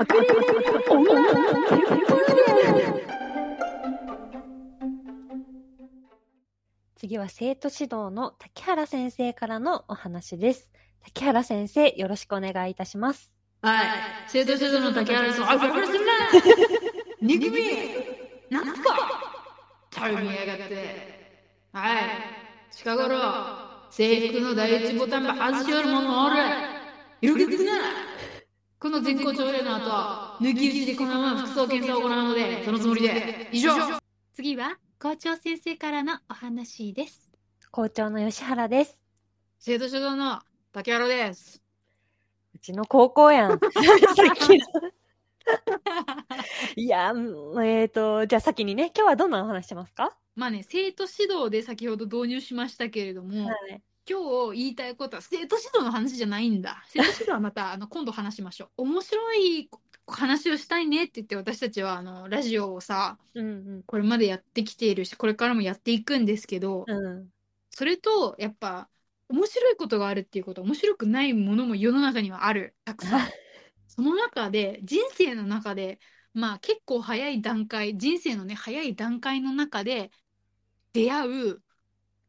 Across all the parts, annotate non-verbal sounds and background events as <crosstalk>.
隠れて女次は生徒指導の竹原先生からのお話です。竹原先生、よろしくお願いいたします。はい。生徒指導の竹原です。あ、これすんな憎みなんすか？たるみやがって。はい。近頃、制服の第一ボタンば外しよる者もおる。よくつなこの全校朝礼の後、抜き打ちでこのまま服装検査を行うので、そのつもりで、以上次は校長先生からのお話です。校長の吉原です。生徒指導の竹原です。うちの高校やん。<laughs> さっきの。<laughs> いや、うんえっ、と、じゃあ先にね、今日はどんなお話しますか？まあね、生徒指導で先ほど導入しましたけれども、はい。今日言いたいことは生徒指導の話じゃないんだ。生徒指導はまたあの今度話しましょう。面白い話をしたいねって言って私たちはあのラジオをさ、うんこれまでやってきているし、これからもやっていくんですけど、うん。うん。それとやっぱ面白いことがあるっていうこと、面白くないものも世の中にはある。たくさん。<laughs> その中で、人生の中で、まあ結構早い段階、人生のね、早い段階の中で出会う、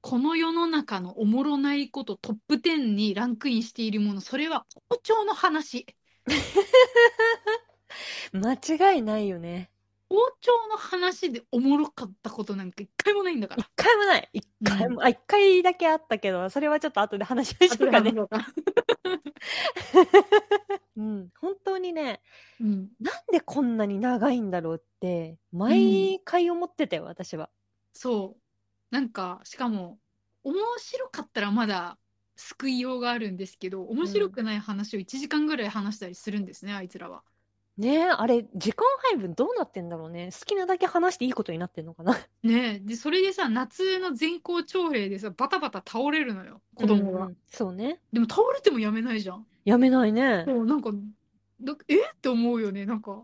この世の中のおもろないことトップ10にランクインしているもの、それは校長の話。<laughs> 間違いないよね。校長の話でおもろかったことなんか一回もないんだから一。回もない。一回も、あ、一回だけあったけど、それはちょっと後で話しましょうかね。<laughs> うん。本当にね、うん。なんでこんなに長いんだろうって、毎回思ってたよ、私は。そう。なんか、しかも、面白かったらまだ救いようがあるんですけど、面白くない話を1時間ぐらい話したりするんですね、あいつらは。ねえ、あれ、時間配分どうなってんだろうね。好きなだけ話していいことになってんのかな。ねえ。で、それでさ、夏の全校朝礼でさ、バタバタ倒れるのよ、子供が。うんうんそうね。でも倒れてもやめないじゃん。やめないね。そう、なんか、だえ？って思うよね、なんか。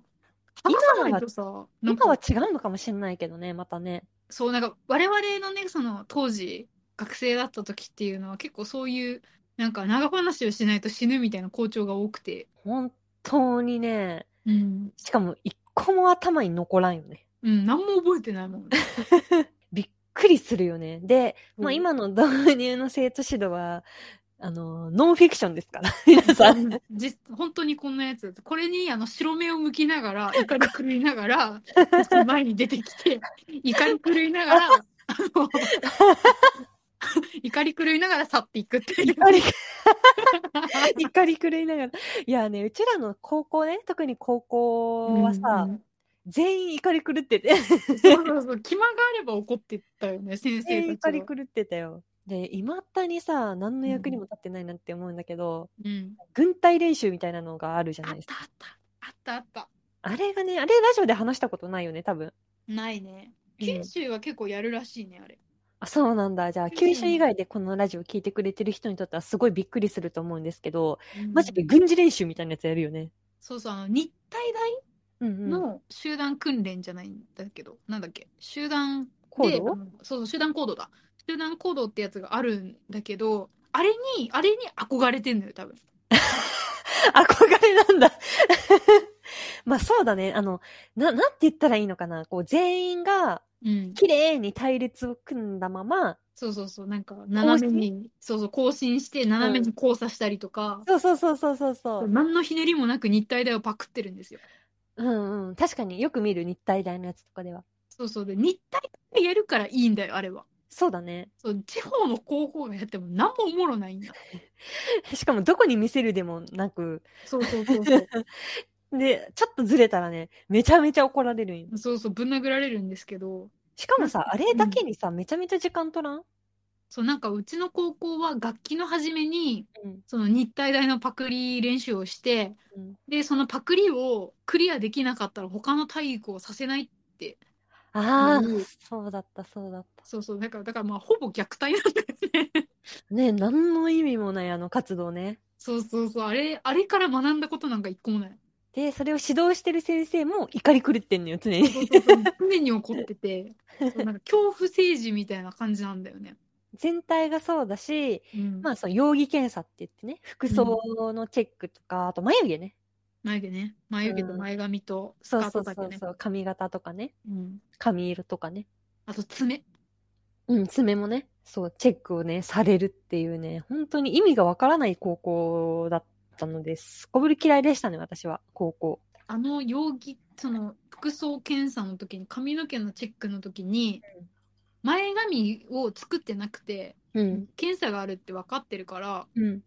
話さないとさ、なんか今は違うのかもしれないけどね、またね。そう、なんか我々のね、その当時、学生だった時っていうのは結構そういう、なんか長話をしないと死ぬみたいな校長が多くて。本当にね、うん。しかも一個も頭に残らんよね。うん、何も覚えてないもんね。<laughs> びっくりするよね。で、まあうん今の導入の生徒指導は、あの、ノンフィクションですから、<laughs> 皆さん。<laughs> じ本当にこんなやつ。これにあの白目を向きながら、<laughs> 怒り狂いながら、前に出てきて、怒り狂いながら、あの、怒り狂いながら去っていくっていう。怒り、怒り狂いながら。いやね、うちらの高校ね、特に高校はさ、うん全員怒り狂ってて。そうそうそう、気間があれば怒ってたよね、先全員生たちは。怒り狂ってたよ。で、いまだにさ、何の役にも立ってないなって思うんだけど、うん。軍隊練習みたいなのがあるじゃあっないですか。たあった。あったあった。あれがね、あれラジオで話したことないよね、多分。ないね。うん九州は結構やるらしいね、あれ。あ、そうなんだ。じゃあ、うん九州以外でこのラジオ聞いてくれてる人にとってはすごいびっくりすると思うんですけど、マジで軍事練習みたいなやつやるよね。そうそう、あの、日体うんうん。大の集団訓練じゃないんだけど、なんだっけ、集団で、コードあのそうそう、集団行動だ。集団行動ってやつがあるんだけど、あれに、あれに憧れてんのよ、多分。<laughs> 憧れなんだ。<laughs> まあそうだね。あの、な、なんて言ったらいいのかな。こう、全員がうん。綺麗に隊列を組んだまま、そうそうそう、なんか、斜めに、そうそう、更新して、斜めに交差したりとか、そうそうそうそうそうそう。何のひねりもなく日体大をパクってるんですよ。うんうん。確かによく見る日体大のやつとかでは。そうそう、で、日体大がやるからいいんだよ、あれは。そうだね。そう、地方の高校がやっても何もおもろないんだ。<laughs> しかもどこに見せるでもなく、そうそうそうそう。<laughs> で、ちょっとずれたらね、めちゃめちゃ怒られるんよ。そうそう、ぶん殴られるんですけど、しかもさ、あれだけにさ、めちゃめちゃ時間取らん？そう、なんかうちの高校は楽器の初めに、うん。その日体大のパクリ練習をして、うんで、そのパクリをクリアできなかったら他の体育をさせないって。ああうん、そうだった、そうだった。そうそう、だから、だからまあ、ほぼ虐待なんだよね。<laughs> ね何の意味もないあの活動ね。そうそうそう、あれ、あれから学んだことなんか一個もない。で、それを指導してる先生も怒り狂ってんのよ、常に。そうそうそう <laughs> 常に怒ってて、そうなんか恐怖政治みたいな感じなんだよね。全体がそうだし、うんまあ、その容疑検査って言ってね、服装のチェックとか、あと眉毛ね。眉毛ね。眉毛と前髪とスカーそうそうトだけね。そうそう、髪型とかね、うん。髪色とかね。あと爪。うん、爪もね、そう、チェックをね、されるっていうね、本当に意味がわからない高校だったのです。すこぶり嫌いでしたね、私は、高校。あの容疑、その服装検査の時に、髪の毛のチェックの時にうん、前髪を作ってなくて、うん、検査があるって分かってるから、うん、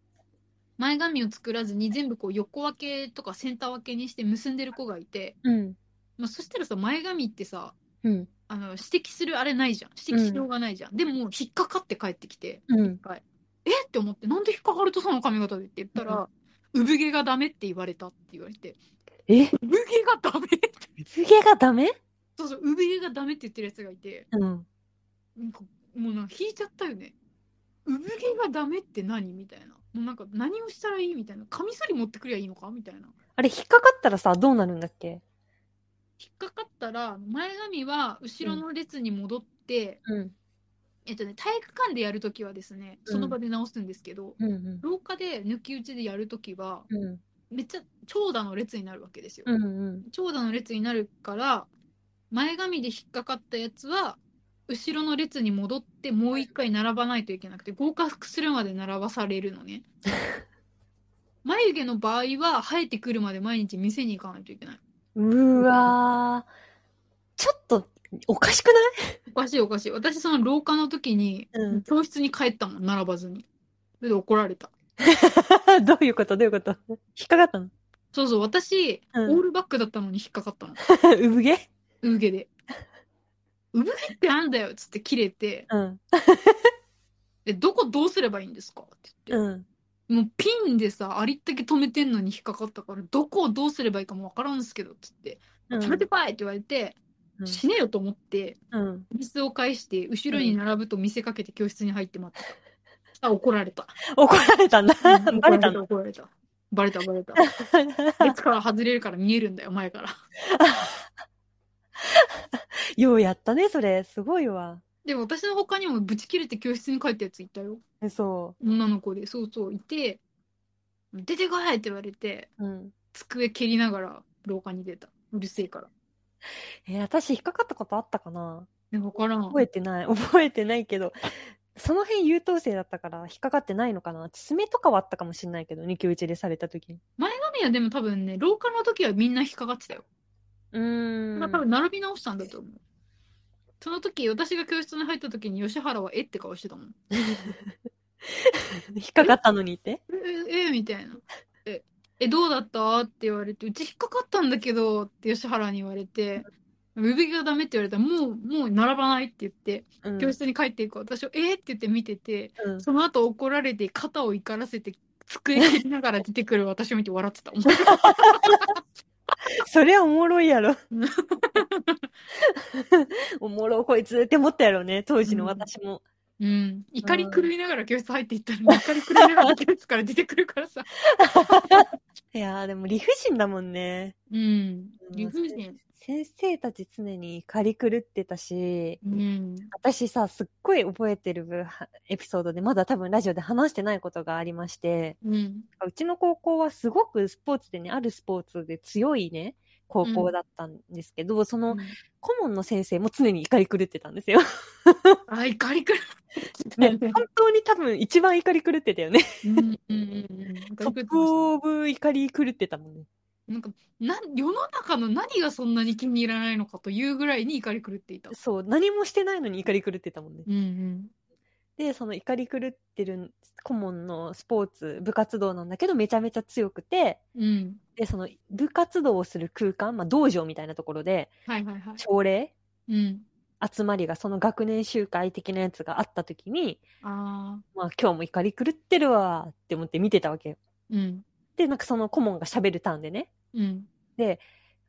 前髪を作らずに全部こう横分けとかセンター分けにして結んでる子がいて、うん、まあ、そしたらさ、前髪ってさ、うん、あの指摘するあれないじゃん。指摘しようがないじゃん。でも、引っかかって帰ってきて、うん。え？って思って、なんで引っかかるとその髪型でって言ったら、産毛がダメって言われたって言われて、え産毛がダメって。産毛がダメ？そうそう、産毛がダメって言ってるやつがいて、うん。なんかもうなんか引いちゃったよね。産毛がダメって何？みたいな。もうなんか何をしたらいい？みたいな。カミソリ持ってくりゃいいのか？みたいな。あれ、引っかかったらさ、どうなるんだっけ？引っかかったら、前髪は後ろの列に戻って、うん、えっとね、体育館でやるときはですね、その場で直すんですけど、うん、うん。廊下で抜き打ちでやるときは、うん、めっちゃ長蛇の列になるわけですよ。うん、うん。長蛇の列になるから、前髪で引っかかったやつは、後ろの列に戻ってもう一回並ばないといけなくて、合格するまで並ばされるのね。<laughs> 眉毛の場合は、生えてくるまで毎日店に行かないといけない。うわー。ちょっと、おかしくない？おかしいおかしい。私、その廊下の時に、うん教室に帰ったもん、並ばずに。それで怒られた。<laughs> どういうこと？どういうこと？引っかかったの？そうそう、私、うんオールバックだったのに引っかかったの。<laughs> 産毛？産毛で。産毛ってなんだよっつって切れて、うん。え、どこどうすればいいんですか？って言って。うん。もうピンでさ、ありったけ止めてんのに引っかかったから、どこをどうすればいいかもわからんすけど、つって、うん止めてこいって言われて、うん死ねよと思って、うん。椅子を返して、後ろに並ぶと見せかけて教室に入って待ってた。<laughs> あ、怒られた。怒られたんだ。うん <laughs> バレたの怒られた。バレた、バレた。<laughs> 列から外れるから見えるんだよ、前から。<laughs> ようやったね、それ。すごいわ。でも私の他にもブチ切れて教室に帰ったやついたよ。そ女の子で、そうそう、いて、出てこいって言われて、う。うん。机蹴りながら廊下に出た。うるせえから。えー私引っかかったことあったかな？ね、わからん。覚えてない。覚えてないけど、その辺優等生だったから引っかかってないのかな？爪とかはあったかもしれないけど、二級打ちでされた時に。前髪はでも多分ね、廊下の時はみんな引っかかってたよ。うーん。まあ多分並び直したんだと思う。その時、私が教室に入った時に吉原はえって顔してたもん。<laughs> 引っかかったのにって？え、え、みたいな。え、え、どうだった？って言われて、うち引っかかったんだけどって吉原に言われて、産毛がダメって言われたら、もう、もう並ばないって言って、うん教室に帰っていく私を、えーって言って見てて、うんその後怒られて肩を怒らせて、机蹴りながら出てくる私を見て笑ってた。<laughs> <laughs> それはおもろいやろ。<laughs> <laughs> おもろこいつって思ったやろね、当時の私も。うん。怒り狂いながら教室入っていったら、<laughs> 怒り狂いながら教室から出てくるからさ。<laughs> いやーでも理不尽だもんね。うん。理不尽。先生たち常に怒り狂ってたし、うん。私さ、すっごい覚えてるはエピソードで、まだ多分ラジオで話してないことがありまして、うん。うちの高校はすごくスポーツでね、あるスポーツで強いね、高校だったんですけど、その顧問の先生も常に怒り狂ってたんですよ。あ、怒り狂い。<laughs> ね、本当に多分一番怒り狂ってたよね。うんうんうんうん。トップ怒り狂ってましオブ怒り狂ってたもんね。たなんか、な、世の中の何がそんなに気に入らないのかというぐらいに怒り狂っていた。そう、何もしてないのに怒り狂ってたもんね。うんうん。で、その怒り狂ってる顧問のスポーツ、部活動なんだけどめちゃめちゃ強くて、うん。で、その部活動をする空間、まあ道場みたいなところで、はいはいはい。朝礼うん。集まりが、その学年集会的なやつがあった時に、ああ。まあ今日も怒り狂ってるわーって思って見てたわけよ。うん。で、なんかその顧問が喋るターンでね、うん。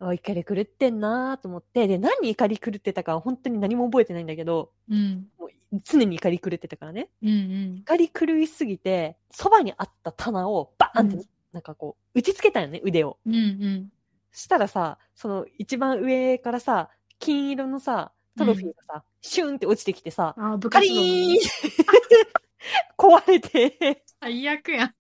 あ怒り狂ってんなーと思って、で、何に怒り狂ってたかは本当に何も覚えてないんだけど、うん。もう常に怒り狂ってたからね。うんうん。怒り狂いすぎて、そばにあった棚をバーンって、うんなんかこう、打ちつけたよね、腕を。うんうん。したらさ、その一番上からさ、金色のさ、トロフィーがさ、シュンって落ちてきてさ、あカリーン <laughs> 壊れて、最悪やん。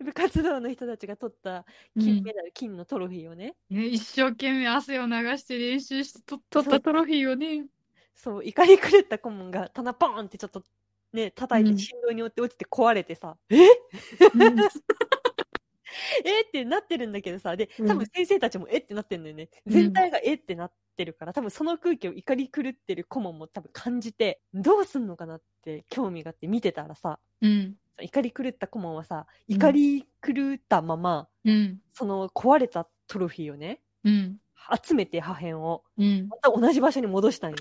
部活動の人たちが取った金メダル、金のトロフィーをね、ね、一生懸命汗を流して練習してと取ったトロフィーをね。そう、怒り狂った顧問が棚ポーンってちょっとね、叩いうん。て振動によって落ちて壊れてさ、えうん <laughs> えってなってるんだけどさ、で、うん多分先生たちもえってなってんだよね。うん全体がえってなってるから、多分その空気を怒り狂ってる顧問も多分感じて、どうすんのかなって興味があって見てたらさ、うん。怒り狂った顧問はさ、うん怒り狂ったまま、うん。その壊れたトロフィーをね、うん。集めて破片を、うん。また同じ場所に戻したんよ。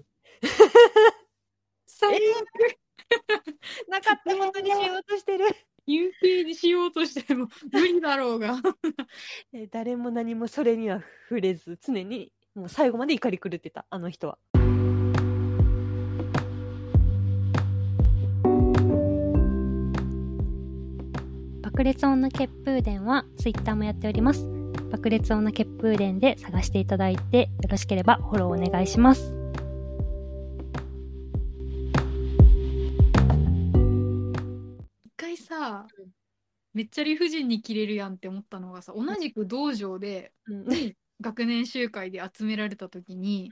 最 <laughs> なかったことにしようとしてる。有形にしようとしても無理だろうが。<laughs> え誰も何もそれには触れず、常にもう最後まで怒り狂ってた、あの人は。爆裂女血風伝はツイッターもやっております。爆裂女血風伝で探していただいて、よろしければフォローお願いします。さうん、めっちゃ理不尽に切れるやんって思ったのがさ、同じく道場で、うん。に学年集会で集められた時に、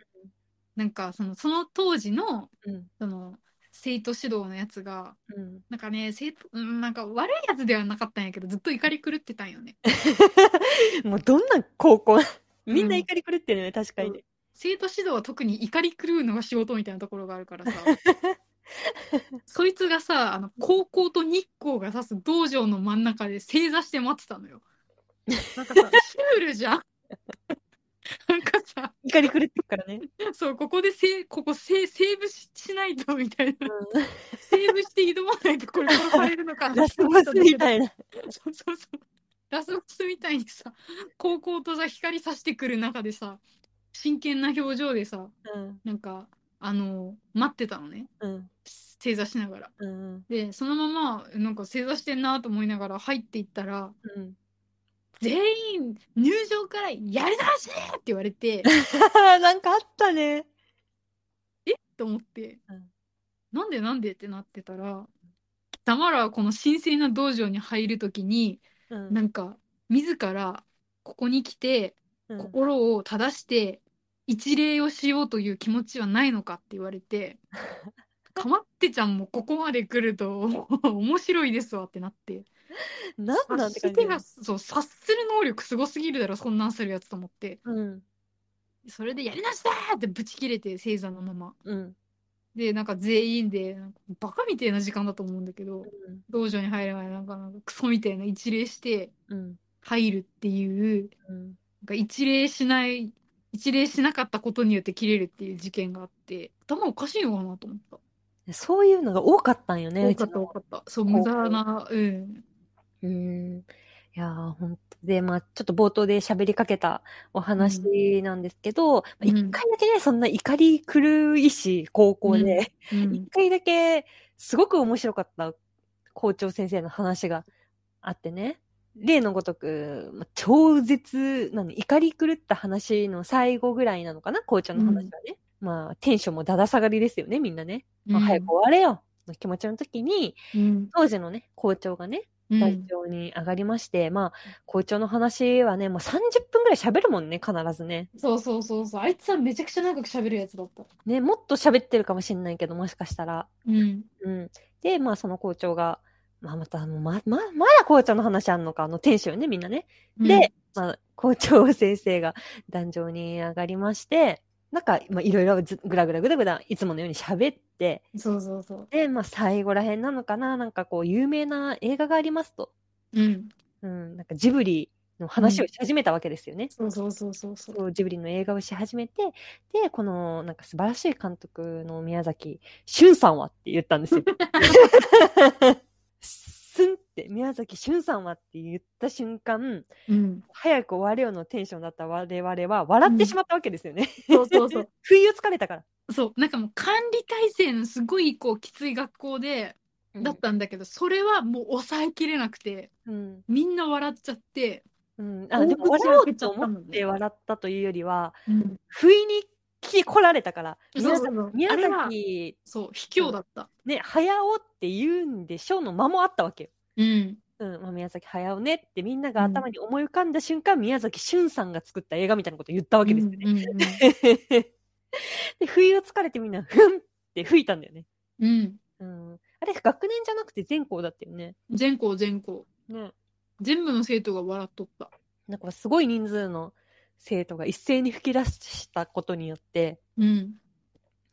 なんかそのその当時のうん。その生徒指導のやつがうん。なんかね生徒うんなんか悪いやつではなかったんやけどずっと怒り狂ってたんよね <laughs> もうどんな高校みんな怒り狂ってるよね、確かにね。生徒指導は特に怒り狂うのが仕事みたいなところがあるからさ <laughs> そいつがさあの高校と日光が指す道場の真ん中で正座して待ってたのよなんかさ <laughs> シュールじゃん <laughs> なんかさ怒り狂ってるからね。そうここでせここセセーブししないとみたいなうセーブして挑まないとこれ殺されるのか <laughs> ラスボスみたいな。そうそうそう。ラスボスみたいにさ、高校とさ、光さしてくる中でさ、真剣な表情でさ、うん。なんか、あの、待ってたのね。うん。正座しながら。うん。で、そのまま、なんか正座してんなと思いながら入っていったら、うん。全員入場からやり直しって言われて、<laughs> なんかあったね。と思って、うんなんでなんでってなってたら、たまらはこの神聖な道場に入るときに、うん。なんか、自らここに来て、うん心を正して一礼をしようという気持ちはないのかって言われて、<laughs> かまってちゃんもここまで来ると <laughs> 面白いですわってなって、なんなて感じ。そう、察する能力すごすぎるだろ、そんなんするやつと思って。うん。それでやりなしだーってブチ切れて、正座のまま。うん。で、なんか全員で、なんかバカみたいな時間だと思うんだけど、うん。道場に入る前なんかなんかクソみたいな一礼してうん。入るっていう、うん。なんか一礼しない、一礼しなかったことによって切れるっていう事件があって、頭おかしいのかなと思った。そういうのが多かったんよね。多かった多かった。そう、無駄な、うん。うーん。いやー、ほんと。で、まあ、ちょっと冒頭で喋りかけたお話なんですけど、まあうん一回だけね、そんな怒り狂いし、高校で、うん <laughs> 一回だけ、すごく面白かった校長先生の話があってね。例のごとく、まあ超絶、何、怒り狂った話の最後ぐらいなのかな？校長の話はね。まあ、テンションもだだ下がりですよね、みんなね。まあ、早く終われよの気持ちの時に、うん。当時のね、校長がね、うん。会長に上がりまして、まあ、校長の話はね、もう30分ぐらい喋るもんね、必ずね。そうそうそうそう。あいつはめちゃくちゃ長く喋るやつだった。ね、もっと喋ってるかもしれないけど、もしかしたら。うん。うん。で、まあ、その校長が、まあ、また、あの、ま、ま、まだ校長の話あんのか、あの、テンションね、みんなね。で、まあ、校長先生が壇上に上がりまして、なんか、まあ、いろいろずぐらぐらぐだぐだ、いつものように喋って、うん、そうそうそう。で、まあ、最後らへんなのかな、なんかこう、有名な映画がありますと。うん。うん、なんかジブリの話をし始めたわけですよね。そうそうそうそうそう。そうジブリの映画をし始めて、で、この、なんか素晴らしい監督の宮崎俊さんはって言ったんですよ。<laughs> 宮崎俊さんはって言った瞬間、うん。早く終われよのテンションだった我々は笑ってしまったわけですよね。そうそうそう。<laughs> 不意をつかれたから。そう。なんかもう管理体制のすごいこうきつい学校で、だったんだけど、それはもう抑えきれなくて、うん。みんな笑っちゃって、うん。あ、でも笑おうと思って笑ったというよりは、うん。不意に来られたから、宮崎そうそうそう。宮崎そう、卑怯だった。ね、早尾って言うんでしょうの間もあったわけよ。うん。うん、まあ、宮崎駿ねってみんなが頭に思い浮かんだ瞬間、宮崎俊さんが作った映画みたいなことを言ったわけですよね。うんうん <laughs> で、不意をつかれてみんな、ふんって吹いたんだよね。うん。うん。あれ、学年じゃなくて全校だったよね。全校全校。ね。全部の生徒が笑っとった。なんかすごい人数の生徒が一斉に吹き出したことによって、うん。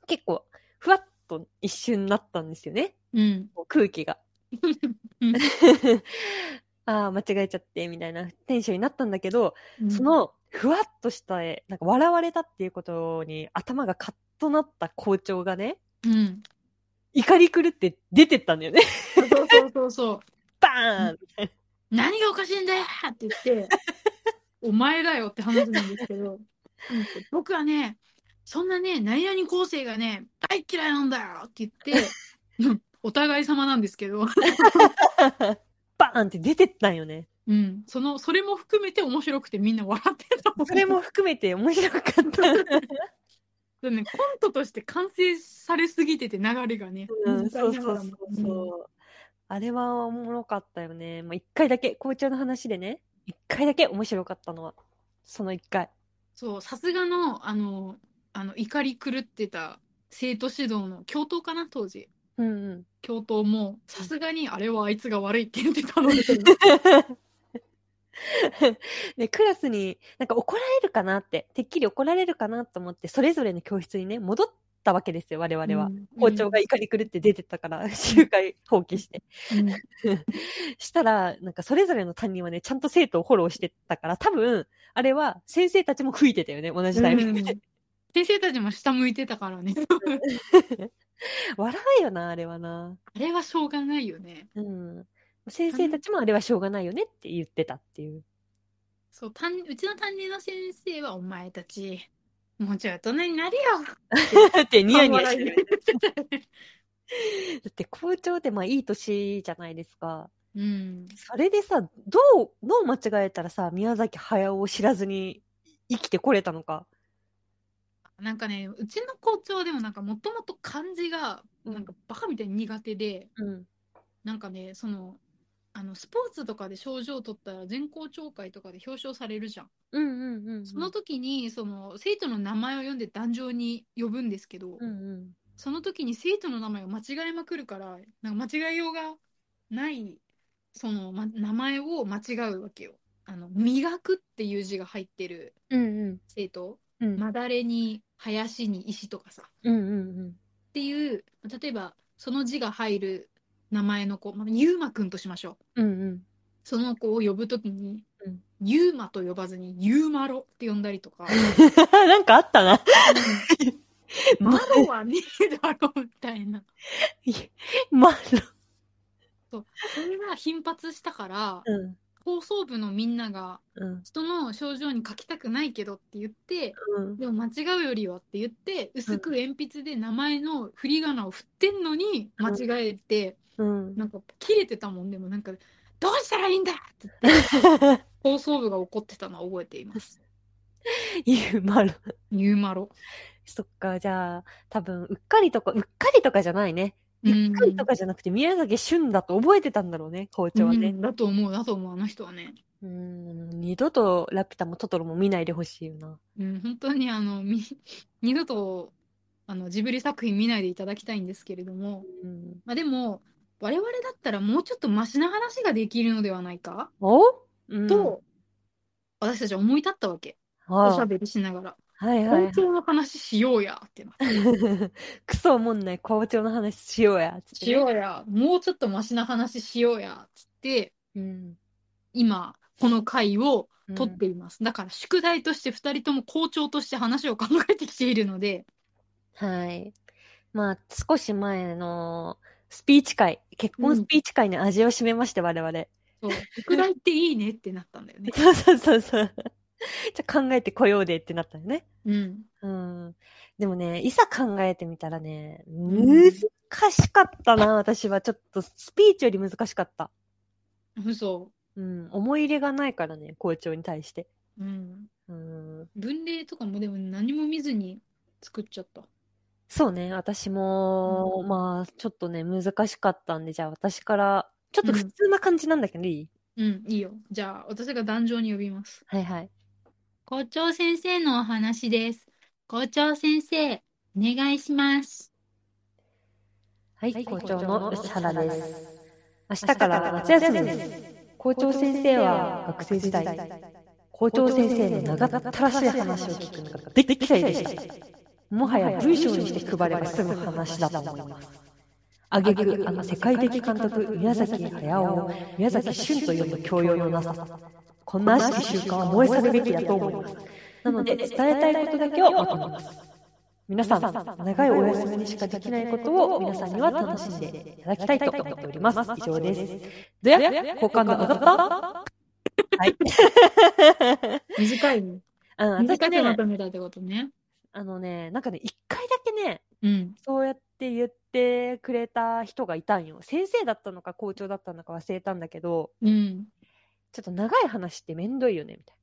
結構、ふわっと一瞬なったんですよね。うん。空気が。う <laughs> んああ、間違えちゃって、みたいなテンションになったんだけど、うんそ、の、ふわっとした、なんか笑われたっていうことに頭がカッとなった校長がね、うん。怒り狂って出てったんだよね。そうそうそうそう。<laughs> バーンみたい何がおかしいんだよって言って、<laughs> お前だよって話なんですけど、うん僕はね、そんなね、何々構成がね、大嫌いなんだよって言って、うんお互い様なんですけど、な。<laughs> バーンって出てったんよね。うん、その、それも含めて面白くてみんな笑ってたそれも含めて面白かった。<laughs> でね、コントとして完成されすぎてて流れがね、うん、そうそうそうそう。あれはおもろかったよね。まあ、一回だけ、校長の話でね、一回だけ面白かったのは、その一回。そう、さすがの、あの、あの、怒り狂ってた生徒指導の教頭かな、当時。うんうん。教頭も、さすがに、あれはあいつが悪いって言ってたので、<laughs> で、クラスに、なんか怒られるかなって、てっきり怒られるかなと思って、それぞれの教室にね、戻ったわけですよ、我々は。うん校長が怒り狂って出てったから、集会放棄して。うん <laughs> したら、なんかそれぞれの担任はね、ちゃんと生徒をフォローしてたから、多分、あれは先生たちも吹いてたよね、同じタイミングで。先生たちも下向いてたからね。<laughs> <laughs> 笑うよな、あれはな。あれはしょうがないよね。うん。先生たちもあれはしょうがないよねって言ってたっていう。そう、担うちの担任の先生は、お前たち、もうちょい大人になるよ。だ <laughs> ってニヤニヤして。だって校長ってまあいい年じゃないですか。うん。それでさ、どう、どう間違えたらさ、宮崎駿を知らずに生きてこれたのか。なんかね、うちの校長でもなんかもともと漢字が、うんなんかバカみたいに苦手で、うん。なんかね、その、あの、スポーツとかで賞状を取ったら全校長会とかで表彰されるじゃん。うんうんうん。その時に、その、生徒の名前を読んで壇上に呼ぶんですけど、うんうん。その時に生徒の名前を間違えまくるから、なんか間違えようがない、その、ま、名前を間違うわけよ。あの、磨くっていう字が入ってるうんうん。生徒、うん。まだれに林に石とかさ、うんうんうん。っていう、例えば、その字が入る名前の子、まあ、ゆうまくんとしましょう。うんうん。その子を呼ぶときにうん、ゆうまと呼ばずに、ゆうまろって呼んだりとか、<laughs> なんかあったな。まろはねえだろみたいな。<laughs> まそう。それが頻発したから、うん。放送部のみんなが、うん。人の症状に書きたくないけどって言って、うん。でも間違うよりはって言って、薄く鉛筆で名前の振り仮名を振ってんのに間違えて、うん。なんか切れてたもんでもなんか、どうしたらいいんだって言って、<laughs> 放送部が怒ってたのは覚えています。ゆうまろ。ゆうまろ。そっか、じゃあ、多分、うっかりとか、うっかりとかじゃないね。うっかりとかじゃなくて、宮崎俊だと覚えてたんだろうね、校長はね。うんだと思う、だと思う、あの人はね。うん、二度とラピュタもトトロも見ないでほしいよな。うん、本当にあの、み、二度と、あの、ジブリ作品見ないでいただきたいんですけれども、うん、まあでも、我々だったらもうちょっとマシな話ができるのではないか、お？うん、と、私たちは思い立ったわけ。ああおしゃべりしながら。はいはい校長の話しようやってなって。はい。クソおもんない校長の話しようや、つって、しようや。もうちょっとマシな話しようや。つって、うん。今、この回をうん取っています。だから宿題として二人とも校長として話を考えてきているので、はい。まあ、少し前のスピーチ会、結婚スピーチ会に味を占めまして、我々。そう、宿題っていいねってなったんだよね。<laughs> そうそうそうそう。<laughs> じゃあ考えてこようでってなったよね。うん。うん。でもね、いざ考えてみたらね、ん難しかったな、私は。ちょっとスピーチより難しかった。嘘。うん。思い入れがないからね、校長に対して。うん。うん。文例とかもでも何も見ずに作っちゃった。そうね、私も、うんまあ、ちょっとね、難しかったんで、じゃあ私からちょっと普通な感じなんだけど、いい？うん、いいよ。じゃあ、私が壇上に呼びます。はいはい。校長先生のお話です。校長先生、お願いします。はい、校長の吉原です。明日から夏休みです。校長先生は学生時代、校長先生の長ったらしい話を聞くのができ嫌いでした。もはや文章にして配れば済む話だと思います。あげく、あの世界的監督、宮崎駿を宮崎俊と呼ぶ教養のなさ。こんな悪しき習慣は燃え去るべきだと思います。なので、伝えたいことだけをまとめます。皆さん、長いお休みにしかできないことを皆さんには楽しんでいただきたいと思っております。以上です。どや好感度上がったはい。<laughs> 短いね。うん、私短くまね、とめたってことね。あのね、なんかね、一回だけね、うん。そうやって言ってくれた人がいたんよ。先生だったのか校長だったのか忘れたんだけど、うん。ちょっと長い話ってめんどいよね、みたい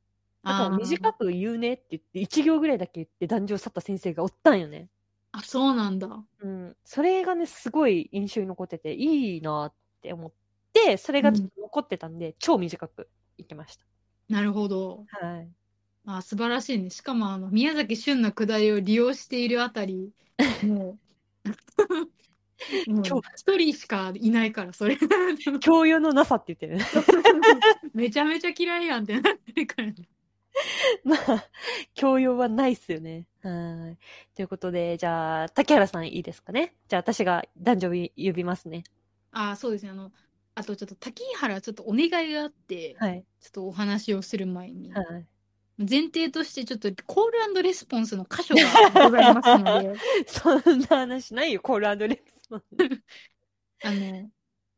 な。だから短く言うねって言って、一行ぐらいだけ言って壇上去った先生がおったんよね。あ、そうなんだ。うん。それがね、すごい印象に残ってて、いいなって思って、それがちょっと残ってたんで、超短く言ってましなるほど。た。はい。あ、素晴らしいね。しかも、あの、宮崎駿のくだりを利用しているあたり、もう、<laughs> 今一人しかいないから、それ。教養のなさって言ってるね。<laughs> めちゃめちゃ嫌いやんってなってるからね。<laughs> まあ、教養はないっすよね。はい。ということで、じゃあ、竹原さんいいですかね？じゃあ、私が男女呼びますね。あ、そうですね。あの、あとちょっと滝原、ちょっとお願いがあって、はい。ちょっとお話をする前に、はい。前提としてちょっとコールレスポンスの箇所がございますので、<laughs> そんな話ないよ、コールレスポンス。あの、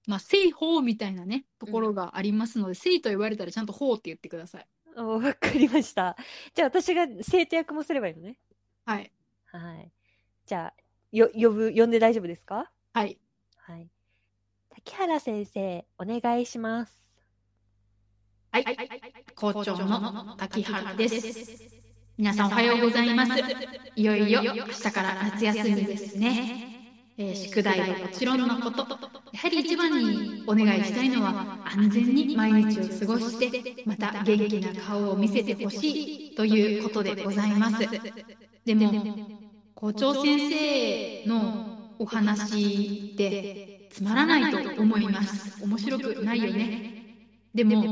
まあ、聖法みたいなね、ところがありますので、聖と言われたらちゃんと法って言ってください。おわかりました。じゃあ、私が生徒役もすればいいのね。はい。はい。じゃあ、よ、呼ぶ、呼んで大丈夫ですか？はい。はい。竹原先生、お願いします。はい。校長の滝原です。皆さんおはようございます。いよいよ明日から夏休みですね。えー宿題はもちろんのこと、やはり一番にお願いしたいのは安全に毎日を過ごして、また元気な顔を見せてほしいということでございます。でも、校長先生のお話でつまらないと思います。面白くないよね。でも、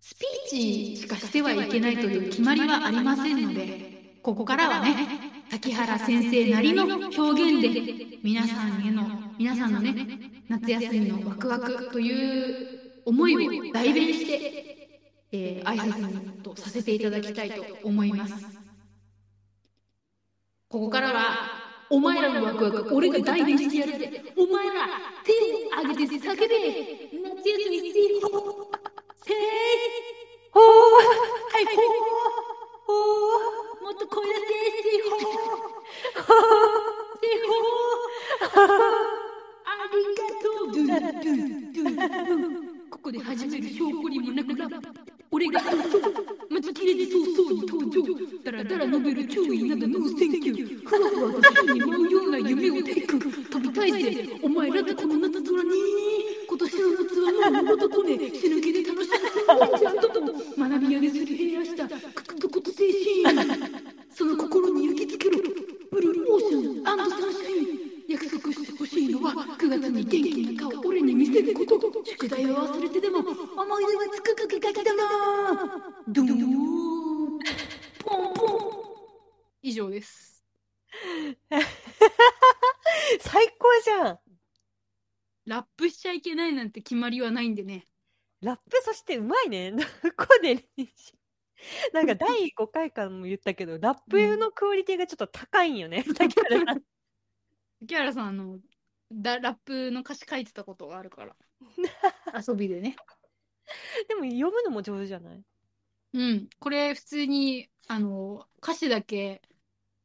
スピーチしかしてはいけないという決まりはありませんので、ここからはね、滝原先生なりの表現で、皆さんへの、皆さんのね、夏休みのワクワクという思いを代弁して、えー、挨拶とさせていただきたいと思います。ここからは、お前らのワクワク、俺が代弁してやるぜ。お前ら、手を挙げて叫べ。夏休みせいほせいほーはいほりはないんでね。ラップそしてうまいね。ど <laughs> こで練習なんか第5回からも言ったけど、<laughs> ラップのクオリティがちょっと高いんよね。竹原さん。<laughs> 木原さんあのだラップの歌詞書いてたことがあるから。遊びでね。でも読むのも上手じゃない？うん、これ普通にあの歌詞だけ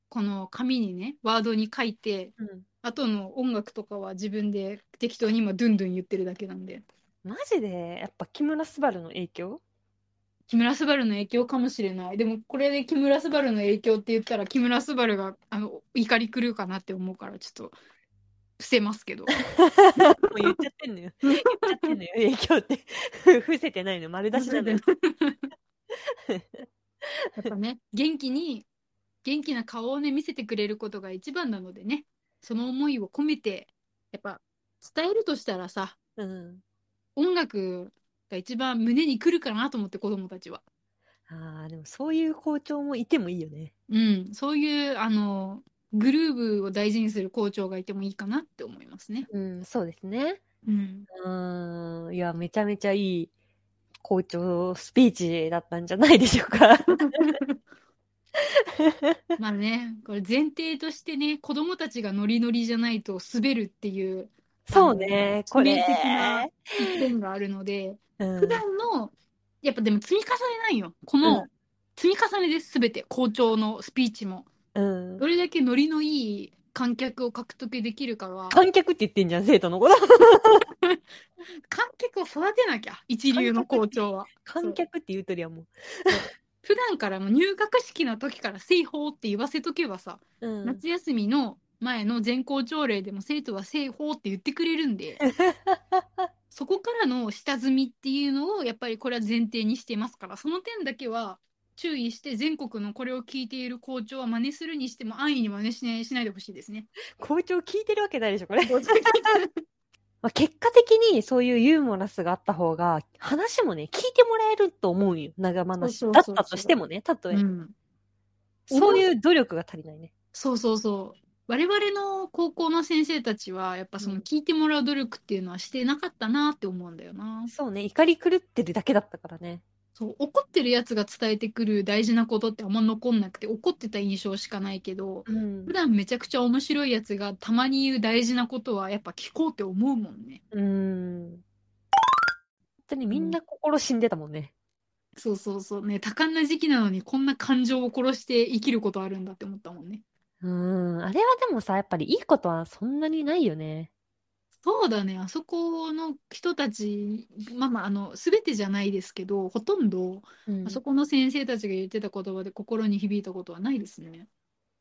この紙にねワードに書いてうん。後の音楽とかは自分で適当に今ドゥンドゥン言ってるだけなんでマジで？やっぱ木村昴の影響？木村昴の影響かもしれないでもこれで木村昴の影響って言ったら木村昴があの怒り狂うかなって思うからちょっと伏せますけど。もう言っちゃってんのよ。<laughs> 言っちゃってんのよ。影響って。伏せてないの。丸出しなのよ。<laughs> やっぱね、元気に、元気な顔をね、見せてくれることが一番なのでね、その思いを込めて、やっぱ伝えるとしたらさ、うん。音楽が一番胸に来るかなと思って子供たちは。ああ、でもそういう校長もいてもいいよね。うん、そういう、あの、グルーブを大事にする校長がいてもいいかなって思いますね。うん、そうですね。うん。うーん。いや、めちゃめちゃいい校長スピーチだったんじゃないでしょうか。<laughs> まあね、これ前提としてね、子供たちがノリノリじゃないと滑るっていうそうね、これ致命。的な一点があるので、うん普段の、やっぱでも積み重ねないよ。こうのん積み重ねです、すべて。校長のスピーチも。うんどれだけノリのいい観客を獲得できるかは、観客って言ってんじゃん、生徒のこと。<laughs> 観客を育てなきゃ、一流の校長は。観客って言うとりゃも普段からもう入学式の時から正法って言わせとけばさ、う。うん。夏休みの前の全校朝礼でも生徒は正法って言ってくれるんで、<laughs> そこからの下積みっていうのをやっぱりこれは前提にしてますから、その点だけは注意して全国のこれを聞いている校長は真似するにしても安易に真似しないしないでほしいですね。校長聞いてるわけないでしょ、これ。<laughs> まあ、結果的にそういうユーモラスがあった方が、話もね、聞いてもらえると思うよ。長話。だったとしてもね、たとえ。うん、そういう努力が足りないね。そうそうそう。我々の高校の先生たちはやっぱその聞いてもらう努力っていうのはしてなかったなって思うんだよな。そうね、怒り狂ってるだけだったからね。そう怒ってるやつが伝えてくる大事なことってあんま残んなくて怒ってた印象しかないけどうん普。段めちゃくちゃ面白いやつがたまに言う大事なことはやっぱ聞こうって思うもんね。うん。本当にみんな心死んでたもんね。そうそうそうね多感な時期なのにこんな感情を殺して生きることあるんだって思ったもんね。うん。あれはでもさ、やっぱりいいことはそんなにないよね。そうだねあそこの人たちまあまああの全てじゃないですけどほとんどうんあそこの先生たちが言ってた言葉で心に響いたことはないですね。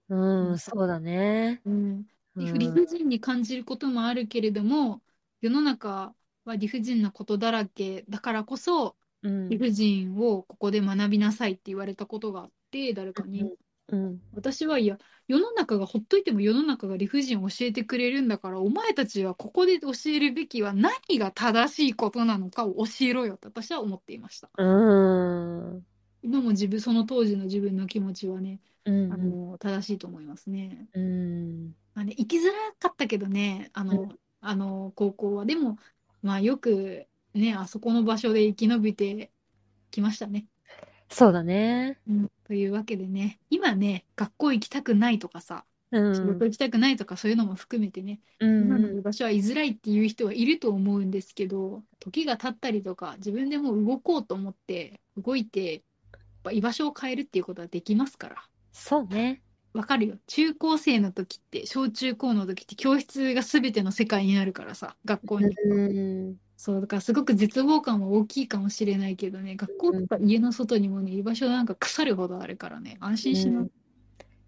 うん、そうだね。うんうん理不尽に感じることもあるけれども世の中は理不尽なことだらけだからこそうん理不尽をここで学びなさいって言われたことがあって誰かにうん。私はいや世の中がほっといても世の中が理不尽を教えてくれるんだからお前たちはここで教えるべきは何が正しいことなのかを教えろよって私は思っていましたうん。今も自分その当時の自分の気持ちはねうんあの正しいと思いますね。うん。まあね、生きづらかったけどね、あの、うんあの高校は。でも、まあよくね、あそこの場所で生き延びてきましたね。そうだね。うん、というわけでね、今ね、学校行きたくないとかさ、うん。仕事行きたくないとかそういうのも含めてね、うん今の居場所は居づらいっていう人はいると思うんですけど、時が経ったりとか、自分でもう動こうと思って動いて、居場所を変えるっていうことはできますから。そうね。わかるよ。中高生の時って、小中高の時って教室が全ての世界になるからさ、学校に行くと。うん。そう、だからすごく絶望感は大きいかもしれないけどね、学校とか家の外にもね、居場所なんか腐るほどあるからね、安心しな。うん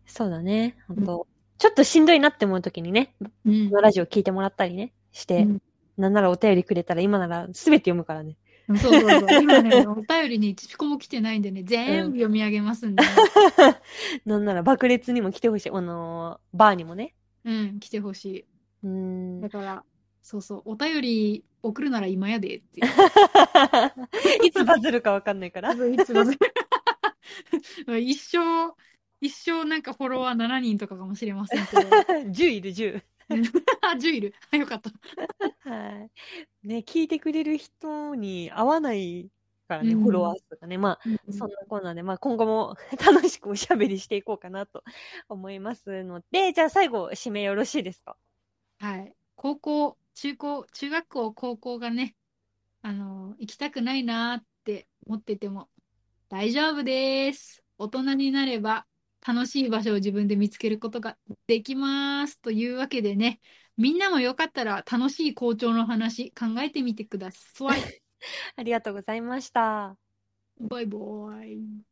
そうだね。本当ちょっとしんどいなって思うときにね、うんこのラジオ聞いてもらったりね、して、うんなんならお便りくれたら今ならすべて読むからね。そうそうそう。今ね、お便りに一個も来てないんでね、<laughs> 全部読み上げますんで、<laughs> なんなら爆裂にも来てほしい。あのーバーにもね。うん、来てほしい。うん。だから、そうそう、お便り送るなら今やでっていう。<laughs> いつバズるかわかんないから。いつも <laughs> 一生、一生なんかフォロワー7人とかかもしれませんけど。<laughs> 10いる10。あ、10いる。あ、よかった。はい。ね、聞いてくれる人に合わないからね、うんフォロワー数がね。まあ、そんなこんなで、まあ今後も楽しくおしゃべりしていこうかなと思いますので、じゃあ最後、締めよろしいですか？はい。高校、中高、中学校、高校がね、あの、行きたくないなーって思ってても大丈夫です。大人になれば楽しい場所を自分で見つけることができます。というわけでね、みんなもよかったら楽しい校長の話考えてみてください。<laughs> ありがとうございました。バイバイ。